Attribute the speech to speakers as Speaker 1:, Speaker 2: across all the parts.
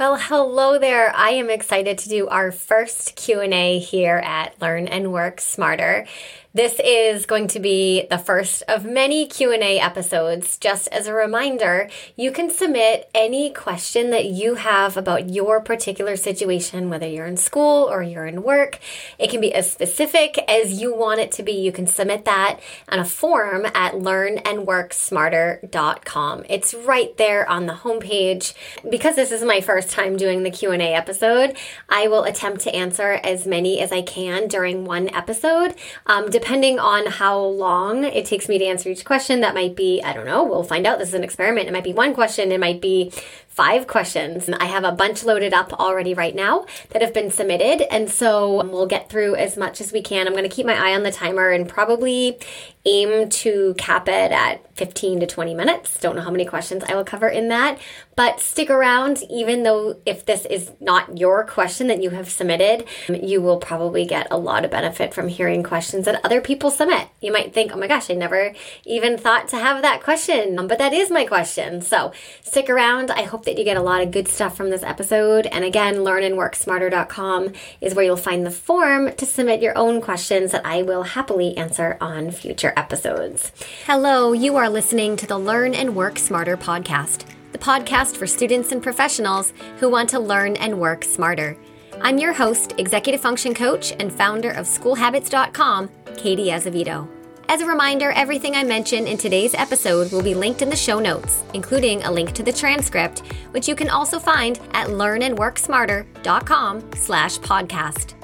Speaker 1: Well, hello there. I am excited to do our first Q&A here at Learn and Work Smarter. This is going to be the first of many Q&A episodes. Just as a reminder, you can submit any question that you have about your particular situation, whether you're in school or you're in work. It can be as specific as you want it to be. You can submit that on a form at learnandworksmarter.com. It's right there on the homepage. Because this is my first time doing the Q&A episode, I will attempt to answer as many as I can during one episode. Um, depending on how long it takes me to answer each question, that might be, I don't know, we'll find out. This is an experiment. It might be one question, it might be five questions. I have a bunch loaded up already right now that have been submitted. And so we'll get through as much as we can. I'm going to keep my eye on the timer and probably aim to cap it at 15 to 20 minutes. Don't know how many questions I will cover in that, but stick around. Even though if this is not your question that you have submitted, you will probably get a lot of benefit from hearing questions that other people submit. You might think, oh my gosh, I never even thought to have that question, um, but that is my question. So stick around. I hope that you get a lot of good stuff from this episode. And again, learnandworksmarter.com is where you'll find the form to submit your own questions that I will happily answer on future episodes. Hello, you are listening to the Learn and Work Smarter podcast, the podcast for students and professionals who want to learn and work smarter. I'm your host, executive function coach, and founder of schoolhabits.com, Katie Azevedo. As a reminder, everything I mention in today's episode will be linked in the show notes, including a link to the transcript, which you can also find at learnandworksmarter.com slash podcast.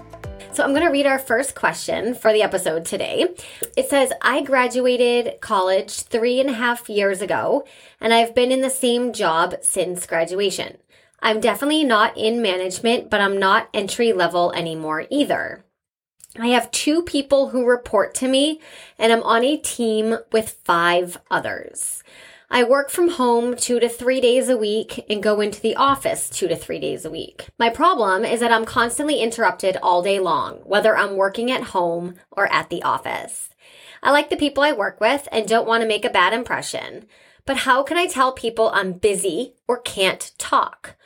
Speaker 1: So I'm going to read our first question for the episode today. It says, I graduated college three and a half years ago, and I've been in the same job since graduation. I'm definitely not in management, but I'm not entry level anymore either. I have two people who report to me, and I'm on a team with five others. I work from home two to three days a week and go into the office two to three days a week. My problem is that I'm constantly interrupted all day long, whether I'm working at home or at the office. I like the people I work with and don't want to make a bad impression. But how can I tell people I'm busy or can't talk?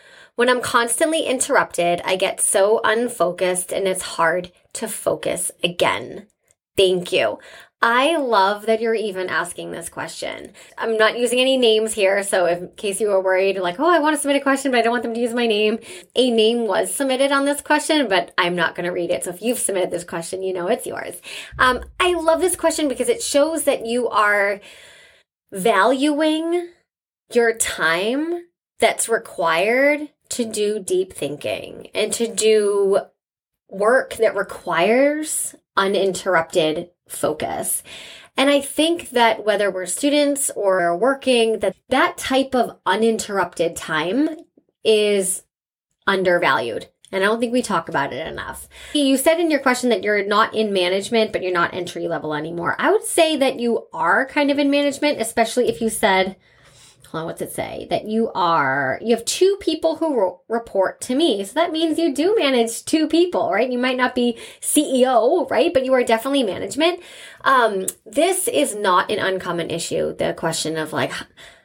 Speaker 1: When I'm constantly interrupted, I get so unfocused and it's hard to focus again. Thank you. I love that you're even asking this question. I'm not using any names here, so in case you were worried, like, oh, I want to submit a question, but I don't want them to use my name, a name was submitted on this question, but I'm not going to read it. So if you've submitted this question, you know it's yours. Um, I love this question because it shows that you are valuing your time that's required to do deep thinking and to do work that requires uninterrupted focus. And I think that whether we're students or working, that that type of uninterrupted time is undervalued. And I don't think we talk about it enough. You said in your question that you're not in management, but you're not entry level anymore. I would say that you are kind of in management, especially if you said, on, what's it say? That you are, you have two people who re- report to me. So that means you do manage two people, right? You might not be CEO, right? But you are definitely management. Um, this is not an uncommon issue. The question of like,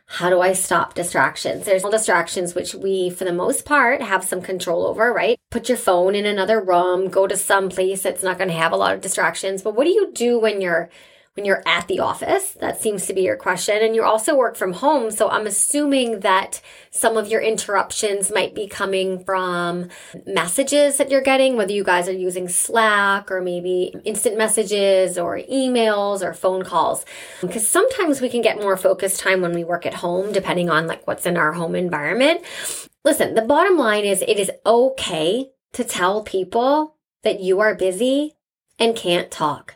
Speaker 1: how do I stop distractions? There's all distractions which we, for the most part, have some control over, right? Put your phone in another room, go to some place that's not going to have a lot of distractions. But what do you do when you're when you're at the office? That seems to be your question. And you also work from home. So I'm assuming that some of your interruptions might be coming from messages that you're getting, whether you guys are using Slack or maybe instant messages or emails or phone calls. Because sometimes we can get more focused time when we work at home, depending on like what's in our home environment. Listen, the bottom line is it is okay to tell people that you are busy and can't talk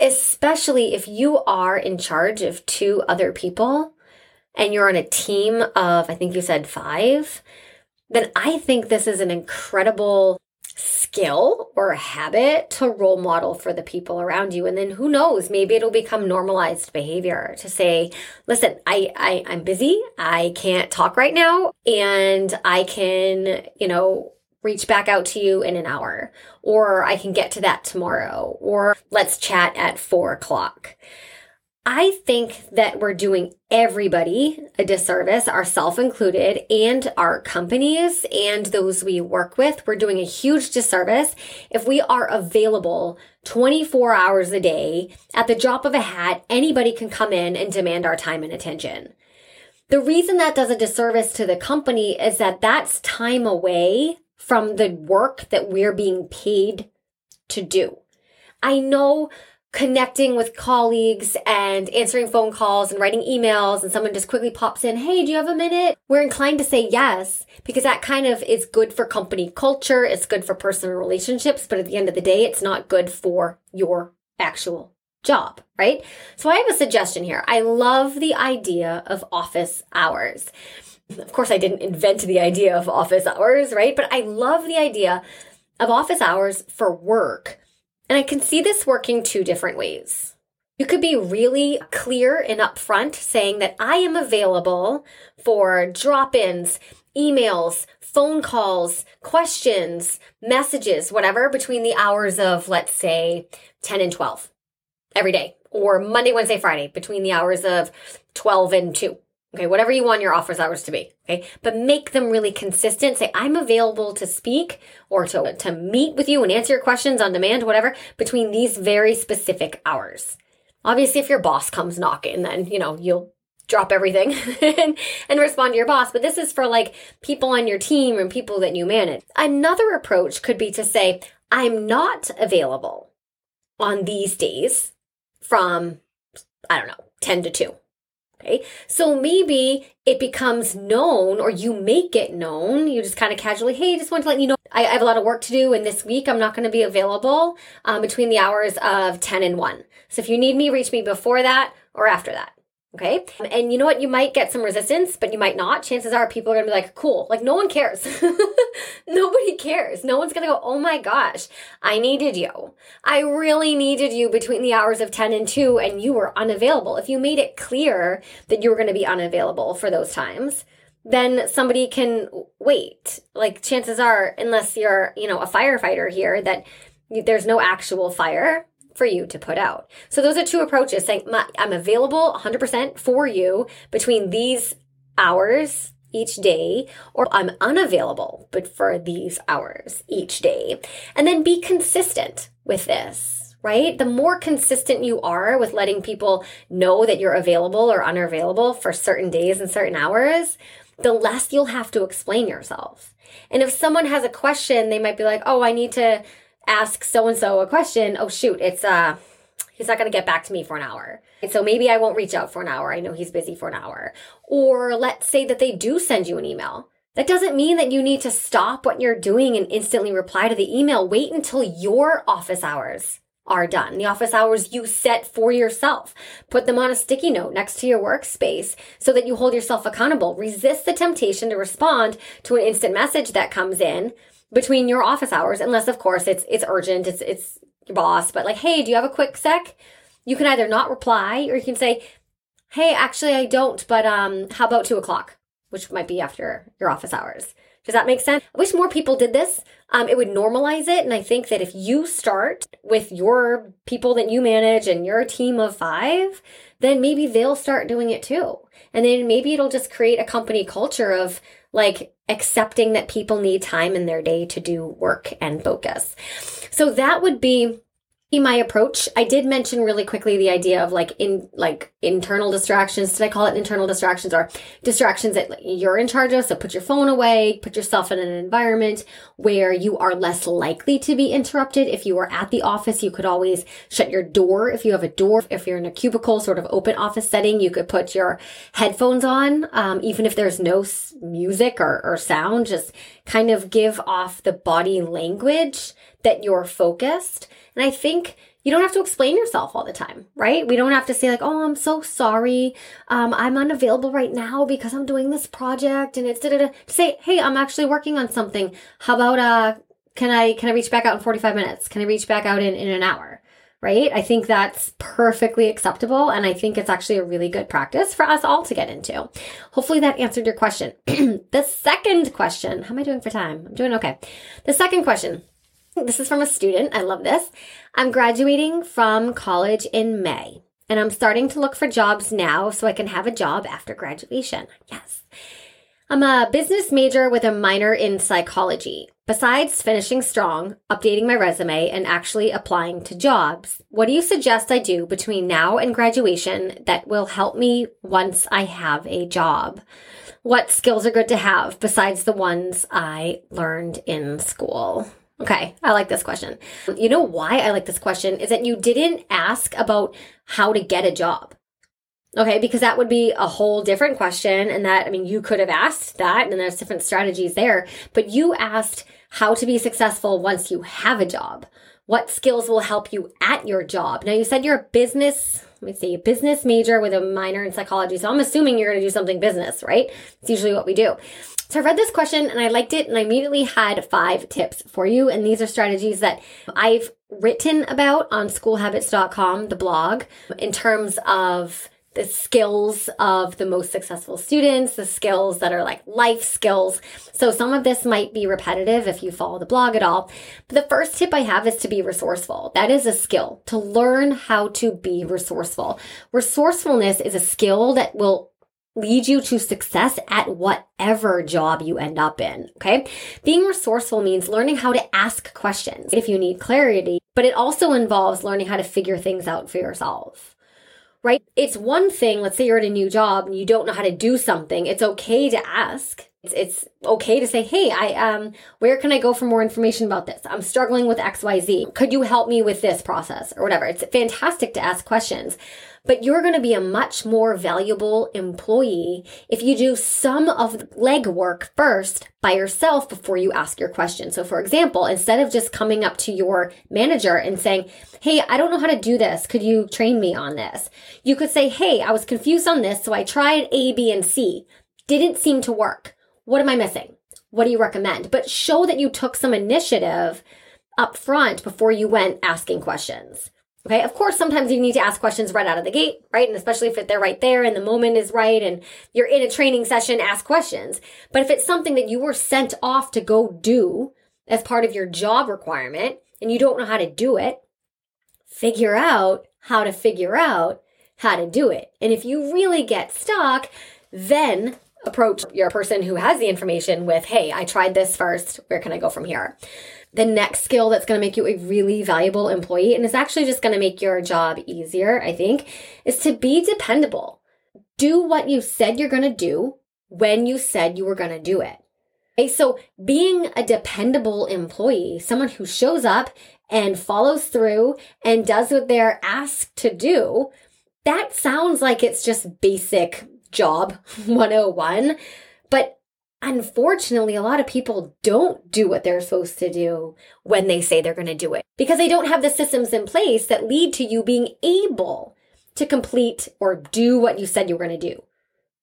Speaker 1: especially if you are in charge of two other people and you're on a team of, I think you said five, then I think this is an incredible skill or habit to role model for the people around you. And then who knows, maybe it'll become normalized behavior to say, listen, I, I, I'm busy. I can't talk right now and I can, you know, reach back out to you in an hour, or I can get to that tomorrow, or let's chat at four o'clock. I think that we're doing everybody a disservice, ourselves included, and our companies and those we work with. We're doing a huge disservice if we are available 24 hours a day at the drop of a hat. Anybody can come in and demand our time and attention. The reason that does a disservice to the company is that that's time away from the work that we're being paid to do. I know connecting with colleagues and answering phone calls and writing emails and someone just quickly pops in, Hey, do you have a minute? We're inclined to say yes because that kind of is good for company culture. It's good for personal relationships. But at the end of the day, it's not good for your actual job, right? So I have a suggestion here. I love the idea of office hours. Of course, I didn't invent the idea of office hours, right? But I love the idea of office hours for work and I can see this working two different ways. You could be really clear and upfront saying that I am available for drop ins, emails, phone calls, questions, messages, whatever, between the hours of, let's say, 10 and 12 every day, or Monday, Wednesday, Friday, between the hours of 12 and 2. Okay, whatever you want your office hours to be. Okay, but make them really consistent. Say, I'm available to speak or to, to meet with you and answer your questions on demand, whatever, between these very specific hours. Obviously, if your boss comes knocking, then, you know, you'll drop everything and, and respond to your boss. But this is for like people on your team and people that you manage. Another approach could be to say, I'm not available on these days from, I don't know, 10 to 2 Okay. So maybe it becomes known or you make it known. You just kind of casually, hey, just want to let you know I, have a lot of work to do and this week I'm not going to be available um, between the hours of 10 and 1. So if you need me, reach me before that or after that. Okay. And you know what? You might get some resistance, but you might not. Chances are people are going to be like, cool. Like, no one cares. Nobody cares. No one's going to go, oh my gosh, I needed you. I really needed you between the hours of 10 and 2, and you were unavailable. If you made it clear that you were going to be unavailable for those times, then somebody can wait. Like, chances are, unless you're, you know, a firefighter here, that there's no actual fire for you to put out. So those are two approaches saying I'm available 100% for you between these hours each day or I'm unavailable but for these hours each day. And then be consistent with this. Right? The more consistent you are with letting people know that you're available or unavailable for certain days and certain hours, the less you'll have to explain yourself. And if someone has a question, they might be like, oh, I need to ask so and so a question, oh shoot, it's uh he's not going to get back to me for an hour. And so maybe I won't reach out for an hour. I know he's busy for an hour. Or let's say that they do send you an email. That doesn't mean that you need to stop what you're doing and instantly reply to the email. Wait until your office hours are done. The office hours you set for yourself. Put them on a sticky note next to your workspace so that you hold yourself accountable. Resist the temptation to respond to an instant message that comes in between your office hours, unless of course it's it's urgent, it's it's your boss, but like, hey, do you have a quick sec? You can either not reply or you can say, Hey, actually I don't, but um, how about two o'clock? Which might be after your office hours. Does that make sense? I wish more people did this. Um, it would normalize it. And I think that if you start with your people that you manage and your team of five, then maybe they'll start doing it too. And then maybe it'll just create a company culture of like accepting that people need time in their day to do work and focus. So that would be my approach. I did mention really quickly the idea of like in like internal distractions. Did I call it internal distractions or distractions that you're in charge of? So put your phone away, put yourself in an environment where you are less likely to be interrupted. If you are at the office, you could always shut your door. If you have a door, if you're in a cubicle, sort of open office setting, you could put your headphones on. Um, even if there's no music or, or sound, just kind of give off the body language that you're focused. And I think you don't have to explain yourself all the time, right? We don't have to say like, "Oh, I'm so sorry. Um, I'm unavailable right now because I'm doing this project." And it's da da da. Say, "Hey, I'm actually working on something. How about uh, can I can I reach back out in 45 minutes? Can I reach back out in in an hour?" Right? I think that's perfectly acceptable, and I think it's actually a really good practice for us all to get into. Hopefully, that answered your question. the second question, how am I doing for time? I'm doing okay. The second question this is from a student. I love this. I'm graduating from college in May and I'm starting to look for jobs now so I can have a job after graduation. Yes. I'm a business major with a minor in psychology. Besides finishing strong, updating my resume, and actually applying to jobs, what do you suggest I do between now and graduation that will help me once I have a job? What skills are good to have besides the ones I learned in school? Okay, I like this question. You know why I like this question is that you didn't ask about how to get a job. Okay, because that would be a whole different question. And that, I mean, you could have asked that, and there's different strategies there, but you asked how to be successful once you have a job. What skills will help you at your job? Now, you said you're a business, let me see, a business major with a minor in psychology. So I'm assuming you're going to do something business, right? It's usually what we do. So I read this question and I liked it and I immediately had five tips for you. And these are strategies that I've written about on schoolhabits.com, the blog, in terms of the skills of the most successful students, the skills that are like life skills. So some of this might be repetitive if you follow the blog at all. But the first tip I have is to be resourceful. That is a skill to learn how to be resourceful. Resourcefulness is a skill that will lead you to success at whatever job you end up in. Okay. Being resourceful means learning how to ask questions if you need clarity, but it also involves learning how to figure things out for yourself right? It's one thing, let's say you're at a new job and you don't know how to do something. It's okay to ask. It's, it's okay to say, Hey, I, um, where can I go for more information about this? I'm struggling with XYZ. Could you help me with this process or whatever? It's fantastic to ask questions but you're going to be a much more valuable employee if you do some of the legwork first by yourself before you ask your question. So for example, instead of just coming up to your manager and saying, Hey, I don't know how to do this. Could you train me on this? You could say, Hey, I was confused on this. So I tried A, B, and C. Didn't seem to work. What am I missing? What do you recommend? But show that you took some initiative up front before you went asking questions. Okay. Of course, sometimes you need to ask questions right out of the gate, right? And especially if they're right there and the moment is right and you're in a training session, ask questions. But if it's something that you were sent off to go do as part of your job requirement and you don't know how to do it, figure out how to figure out how to do it. And if you really get stuck, then approach your person who has the information with, Hey, I tried this first. Where can I go from here? the next skill that's going to make you a really valuable employee and it's actually just going to make your job easier, I think, is to be dependable. Do what you said you're going to do when you said you were going to do it. Okay, so being a dependable employee, someone who shows up and follows through and does what they're asked to do, that sounds like it's just basic job 101. But Unfortunately, a lot of people don't do what they're supposed to do when they say they're going to do it because they don't have the systems in place that lead to you being able to complete or do what you said you were going to do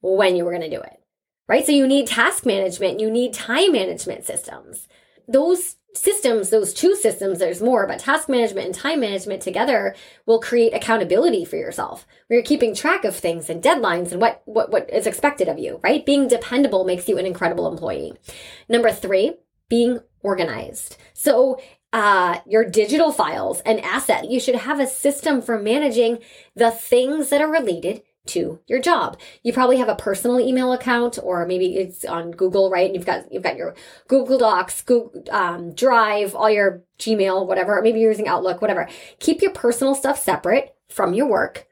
Speaker 1: when you were going to do it. Right? So you need task management, you need time management systems. Those systems, those two systems, there's more, but task management and time management together will create accountability for yourself. Where you're keeping track of things and deadlines and what, what, what is expected of you, right? Being dependable makes you an incredible employee. Number three, being organized. So uh, your digital files and asset. You should have a system for managing the things that are related to your job. You probably have a personal email account or maybe it's on Google, right? And you've got, you've got your Google Docs, Google, um, Drive, all your Gmail, whatever. Maybe you're using Outlook, whatever. Keep your personal stuff separate from your work.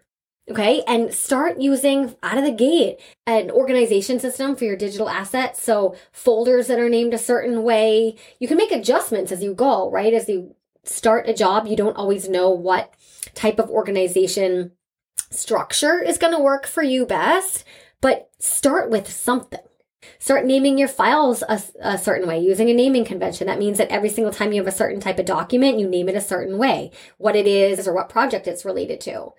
Speaker 1: Okay. And start using out of the gate an organization system for your digital assets. So folders that are named a certain way. You can make adjustments as you go, right? As you start a job, you don't always know what type of organization structure is going to work for you best, but start with something. Start naming your files a, a, certain way using a naming convention. That means that every single time you have a certain type of document, you name it a certain way, what it is or what project it's related to.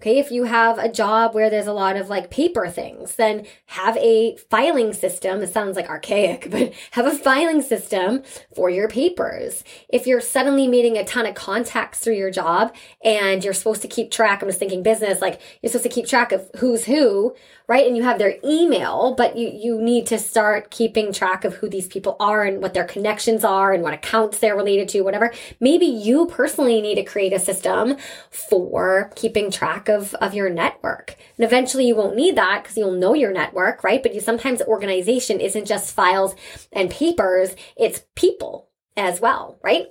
Speaker 1: Okay. If you have a job where there's a lot of like paper things, then have a filing system. It sounds like archaic, but have a filing system for your papers. If you're suddenly meeting a ton of contacts through your job and you're supposed to keep track, I'm just thinking business, like you're supposed to keep track of who's who, right? And you have their email, but you, you need to start keeping track of who these people are and what their connections are and what accounts they're related to, whatever. Maybe you personally need to create a system for keeping track of, of your network. And eventually you won't need that because you'll know your network, right? But you sometimes organization isn't just files and papers, it's people as well, right?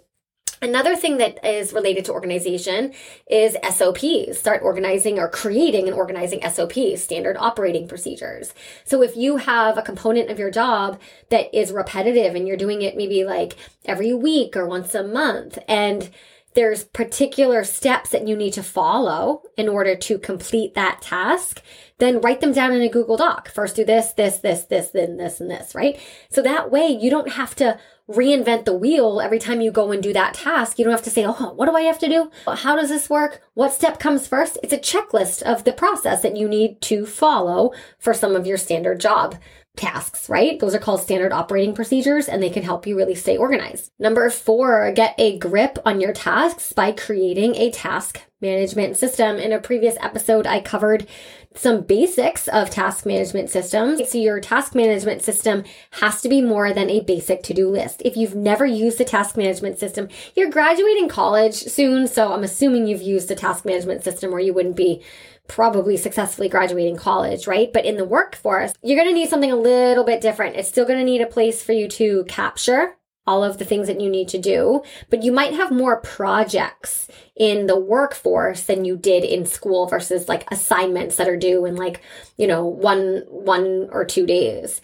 Speaker 1: Another thing that is related to organization is SOPs. Start organizing or creating and organizing SOPs, standard operating procedures. So if you have a component of your job that is repetitive and you're doing it maybe like every week or once a month and there's particular steps that you need to follow in order to complete that task, then write them down in a Google Doc. First do this, this, this, this, then this, and this, right? So that way you don't have to reinvent the wheel every time you go and do that task. You don't have to say, oh, what do I have to do? How does this work? What step comes first? It's a checklist of the process that you need to follow for some of your standard job tasks, right? Those are called standard operating procedures and they can help you really stay organized. Number four, get a grip on your tasks by creating a task management system. In a previous episode, I covered some basics of task management systems. So your task management system has to be more than a basic to-do list. If you've never used a task management system, you're graduating college soon. So I'm assuming you've used a task management system or you wouldn't be probably successfully graduating college, right? But in the workforce, you're going to need something a little bit different. It's still going to need a place for you to capture all of the things that you need to do, but you might have more projects in the workforce than you did in school versus like assignments that are due in like, you know, one, one or two days.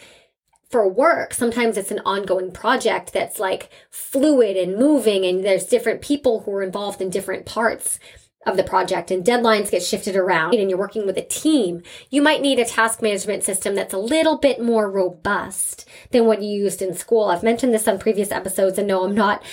Speaker 1: For work, sometimes it's an ongoing project that's like fluid and moving and there's different people who are involved in different parts of the project and deadlines get shifted around and you're working with a team, you might need a task management system that's a little bit more robust than what you used in school. I've mentioned this on previous episodes and no, I'm not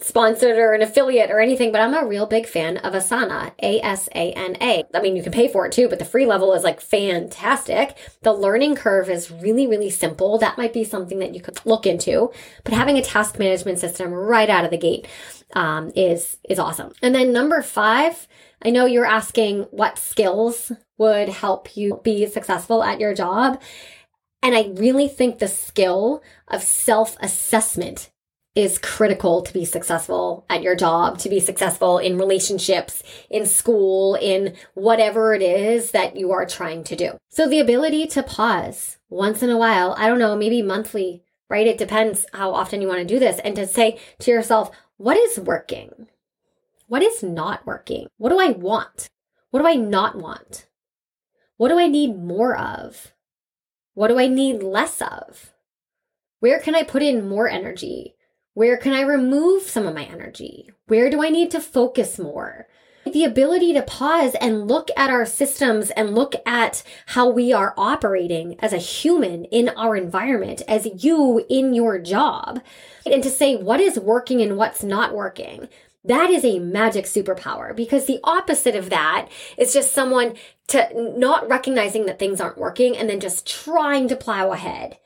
Speaker 1: sponsored or an affiliate or anything, but I'm a real big fan of Asana, A-S-A-N-A. I mean, you can pay for it too, but the free level is like fantastic. The learning curve is really, really simple. That might be something that you could look into, but having a task management system right out of the gate um, is is awesome. And then number five, I know you're asking what skills would help you be successful at your job. And I really think the skill of self assessment is critical to be successful at your job, to be successful in relationships, in school, in whatever it is that you are trying to do. So the ability to pause once in a while, I don't know, maybe monthly, right? It depends how often you want to do this and to say to yourself, what is working? What is not working? What do I want? What do I not want? What do I need more of? What do I need less of? Where can I put in more energy? Where can I remove some of my energy? Where do I need to focus more? The ability to pause and look at our systems and look at how we are operating as a human in our environment, as you in your job, and to say what is working and what's not working. That is a magic superpower because the opposite of that is just someone to not recognizing that things aren't working and then just trying to plow ahead.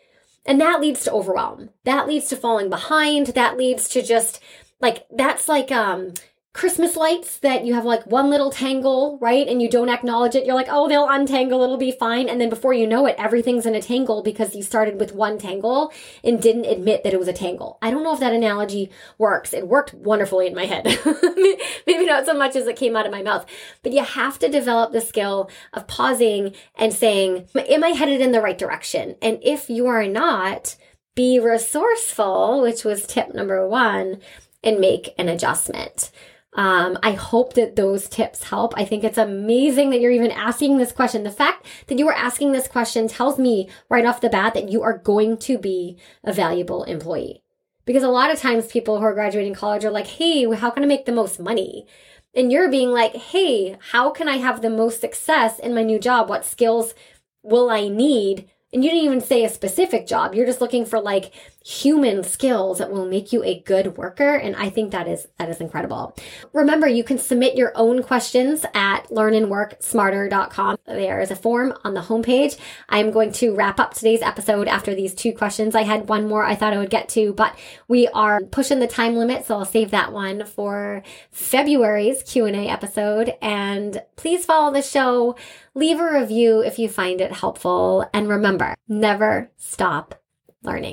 Speaker 1: And that leads to overwhelm. That leads to falling behind. That leads to just like, that's like, um, Christmas lights that you have like one little tangle, right? And you don't acknowledge it. You're like, oh, they'll untangle, it'll be fine. And then before you know it, everything's in a tangle because you started with one tangle and didn't admit that it was a tangle. I don't know if that analogy works. It worked wonderfully in my head. Maybe not so much as it came out of my mouth, but you have to develop the skill of pausing and saying, am I headed in the right direction? And if you are not, be resourceful, which was tip number one, and make an adjustment. Um, I hope that those tips help. I think it's amazing that you're even asking this question. The fact that you are asking this question tells me right off the bat that you are going to be a valuable employee. Because a lot of times people who are graduating college are like, hey, how can I make the most money? And you're being like, hey, how can I have the most success in my new job? What skills will I need and you didn't even say a specific job. You're just looking for like, human skills that will make you a good worker and i think that is that is incredible. Remember you can submit your own questions at learnandworksmarter.com there is a form on the homepage. I'm going to wrap up today's episode after these two questions. I had one more i thought i would get to but we are pushing the time limit so i'll save that one for february's q&a episode. And please follow the show leave a review if you find it helpful and remember never stop learning